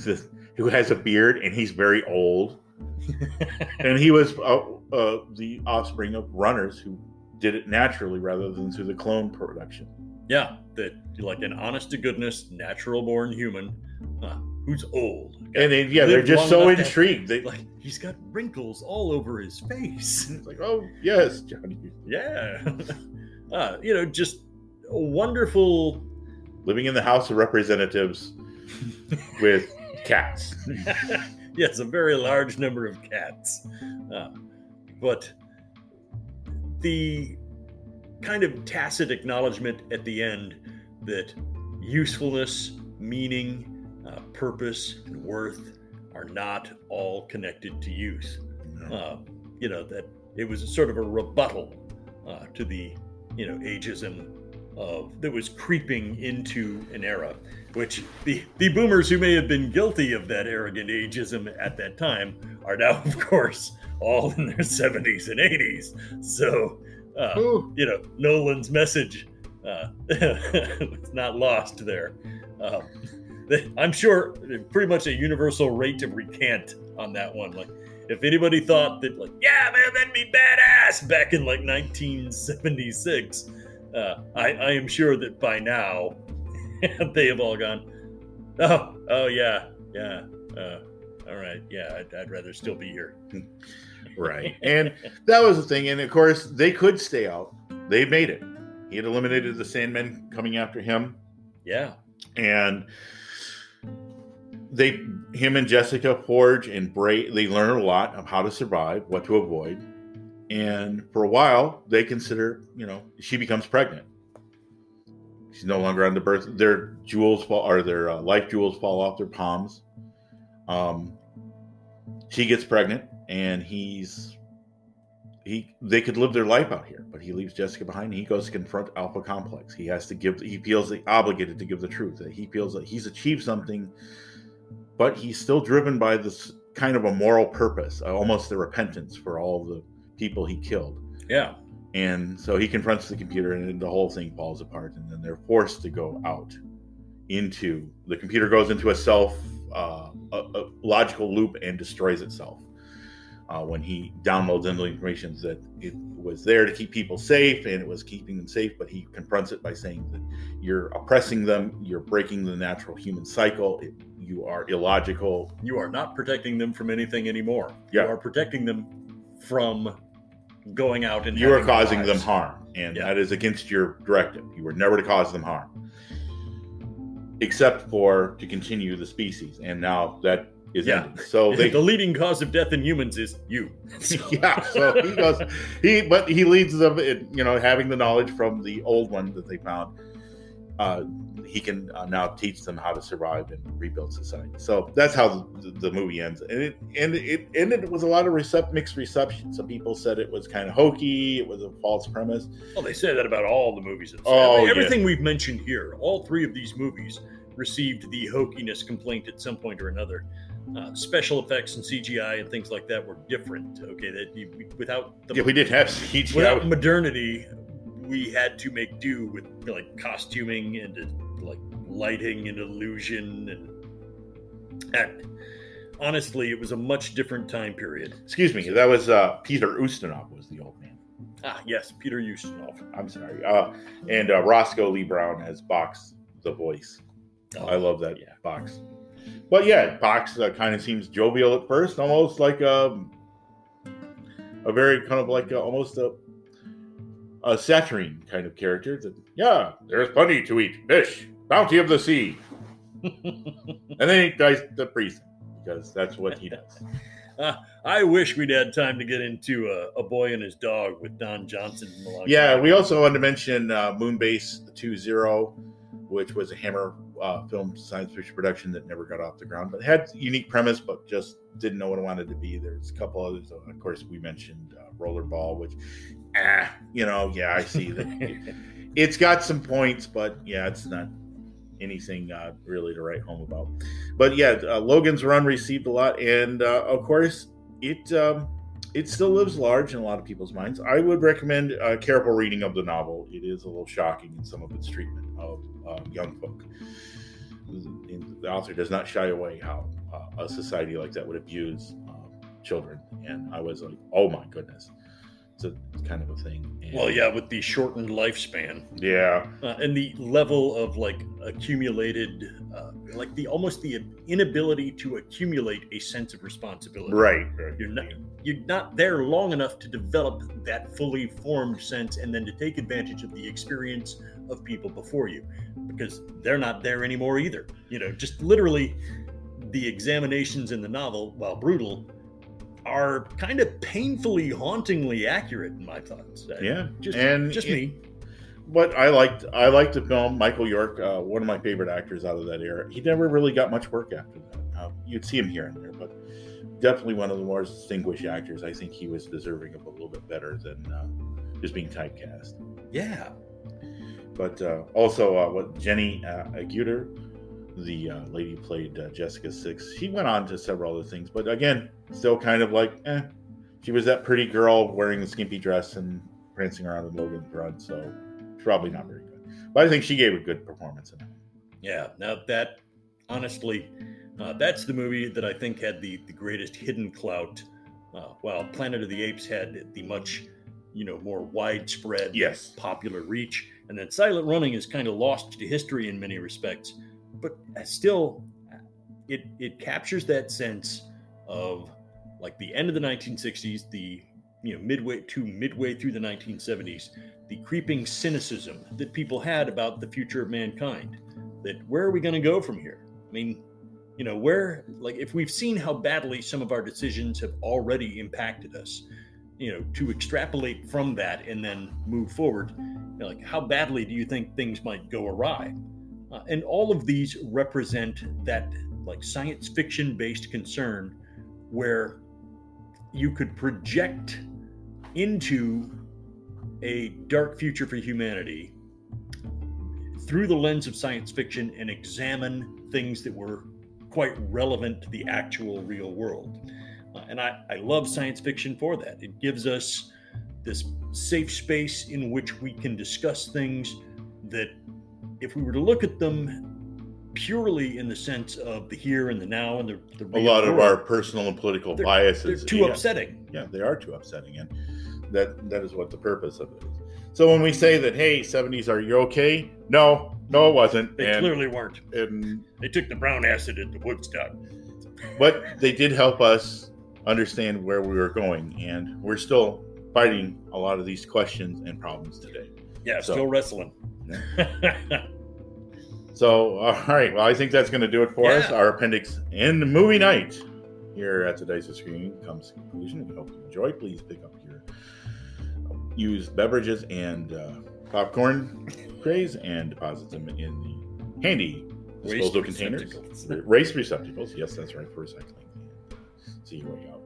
who has a beard and he's very old. and he was uh, uh, the offspring of runners who did it naturally rather than through the clone production. Yeah, that like an honest to goodness, natural born human who's old. And they, yeah, they're just so intrigued. They, Like he's got wrinkles all over his face. it's like, oh yes, Johnny, yeah, uh, you know, just a wonderful. living in the House of Representatives with cats. yes, a very large number of cats, uh, but the kind of tacit acknowledgement at the end that usefulness, meaning, uh, purpose, and worth are not all connected to youth. Uh, you know that it was sort of a rebuttal uh, to the you know ageism of that was creeping into an era, which the the boomers who may have been guilty of that arrogant ageism at that time are now, of course, all in their seventies and eighties. So uh, you know Nolan's message uh, was not lost there. Um, I'm sure pretty much a universal rate of recant on that one. Like, if anybody thought that, like, yeah, man, that'd be badass back in like 1976, uh, I, I am sure that by now they have all gone, oh, oh yeah, yeah, uh, all right, yeah, I'd, I'd rather still be here. right. And that was the thing. And of course, they could stay out. They made it. He had eliminated the Sandmen coming after him. Yeah, And they, him and Jessica forge and break. They learn a lot of how to survive, what to avoid. And for a while, they consider, you know, she becomes pregnant. She's no longer on the birth. Their jewels fall, or their uh, life jewels fall off their palms. Um, she gets pregnant, and he's he. They could live their life out here, but he leaves Jessica behind. He goes to confront Alpha Complex. He has to give. He feels obligated to give the truth. That he feels that he's achieved something, but he's still driven by this kind of a moral purpose, uh, almost a repentance for all the people he killed. yeah, And so he confronts the computer, and then the whole thing falls apart. And then they're forced to go out into the computer goes into a self uh, a, a logical loop and destroys itself uh, when he downloads into the information that it was there to keep people safe and it was keeping them safe. But he confronts it by saying that you're oppressing them, you're breaking the natural human cycle, it, you are illogical. you are not protecting them from anything anymore. Yeah. You are protecting them from going out and You are causing them harm, and Yeah. that is against your directive. You were never to cause them harm, except for to continue the species. And now that is Yeah. So they, the leading cause of death in humans is you. yeah. So he goes, he but he leads them, in, you know, having the knowledge from the old one that they found. Uh, he can uh, now teach them how to survive and rebuild society. So that's how the, the movie ends, and it and it ended with a lot of recep- mixed reception. Some people said it was kind of hokey, it was a false premise. Well, they say that about all the movies. Oh, yeah. everything we've mentioned here, all three of these movies received the hokiness complaint at some point or another. Uh, special effects and CGI and things like that were different. Okay, that you, without the Yeah, we did have CGI. without modernity, we had to make do with like costuming and uh, like lighting and illusion and, and honestly, it was a much different time period. Excuse me, that was uh, Peter Ustinov was the old man. Ah, yes, Peter Ustinov. I'm sorry, uh, and uh, Roscoe Lee Browne as Box the voice. I love that yeah. Box. But yeah, Box uh, kind of seems jovial at first, almost like um, a very kind of like a, almost a a Saturine kind of character. That yeah, there's plenty to eat, fish, bounty of the sea, and then he dies the priest because that's what he does. I wish we'd had time to get into uh, a boy and his dog with Don Johnson. Yeah, we also wanted to mention uh, Moonbase 2.0, which was a Hammer uh, film science fiction production that never got off the ground, but had unique premise, but just didn't know what it wanted to be. There's a couple others. Of course, we mentioned uh, Rollerball, which, ah, you know, yeah, I see that. it's got some points, but yeah, it's not anything uh, really to write home about. But yeah, uh, Logan's Run received a lot, and uh, of course, it um, it still lives large in a lot of people's minds. I would recommend a careful reading of the novel. It is a little shocking in some of its treatment of uh, young folk. The author does not shy away how uh, a society like that would abuse uh, children, and I was like, oh my goodness it's a kind of a thing. And Well, yeah, with the shortened lifespan yeah, uh, and the level of like accumulated, uh, like the almost the inability to accumulate a sense of responsibility. right, right. You're not you're not there long enough to develop that fully formed sense and then to take advantage of the experience of people before you because they're not there anymore either. You know, just literally the examinations in the novel, while brutal, are kind of painfully hauntingly accurate in my thoughts. Uh, Yeah, Just and just it- me. But I liked I liked the film. Michael York, uh, one of my favorite actors out of that era. He never really got much work after that. Uh, you'd see him here and there, but definitely one of the more distinguished actors. I think he was deserving of a little bit better than uh, just being typecast. Yeah. But uh, also, uh, what Jenny uh, Agutter, the uh, lady played uh, Jessica Six, she went on to several other things. But again, still kind of like, eh. She was that pretty girl wearing the skimpy dress and prancing around in Logan's Run, so probably not very good. But I think she gave a good performance in it. Yeah. Now that honestly, uh, that's the movie that I think had the, the greatest hidden clout. Uh, while Planet of the Apes had the much, you know, more widespread, Yes. popular reach, and then Silent Running is kind of lost to history in many respects, but still, it it captures that sense of like the end of the 1960s, the you know midway to midway through the 1970s, the creeping cynicism that people had about the future of mankind. That where are we going to go from here? I mean, you know, where like if we've seen how badly some of our decisions have already impacted us, you know, to extrapolate from that and then move forward, you know, like how badly do you think things might go awry? Uh, and all of these represent that like science fiction based concern where you could project into a dark future for humanity through the lens of science fiction and examine things that were quite relevant to the actual real world. Uh, and I, I love science fiction for that. It gives us this safe space in which we can discuss things that, if we were to look at them purely in the sense of the here and the now and the, the A lot of our personal and political they're- biases. they're too yeah. upsetting. yeah, they are too upsetting, and that that is what the purpose of it is. So when we say that, hey, seventies, are you okay? No, no, it wasn't. They and, clearly weren't. and They took the brown acid at the Woodstock. but they did help us understand where we were going, and we're still fighting a lot of these questions and problems today. Yeah, So- still wrestling. So, all right, well, I think that's going to do it for us. Our Appendix N movie night here at the Dice Are Screaming comes to conclusion. We hope you enjoyed. Please pick up your used beverages and uh, popcorn trays and deposit them in the handy disposal Waste containers. receptacles. Race receptacles. Yes, that's right for recycling. See your way out.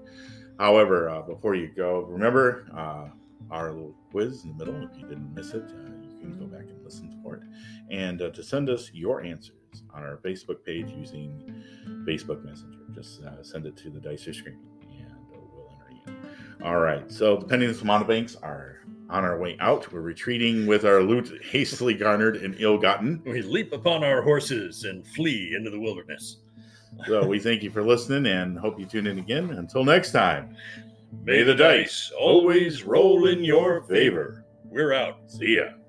However, uh, before you go, remember uh, our little quiz in the middle. If you didn't miss it, uh, you can go back and it. And uh, to send us your answers on our Facebook page using Facebook Messenger, just uh, send it to the Dice Are Screaming and we'll enter you. All right. So the Penniless Monobanks are on our way out. We're retreating with our loot hastily garnered and ill-gotten. We leap upon our horses and flee into the wilderness. So we thank you for listening and hope you tune in again. Until next time, may the dice always roll in your favor. We're out. See ya.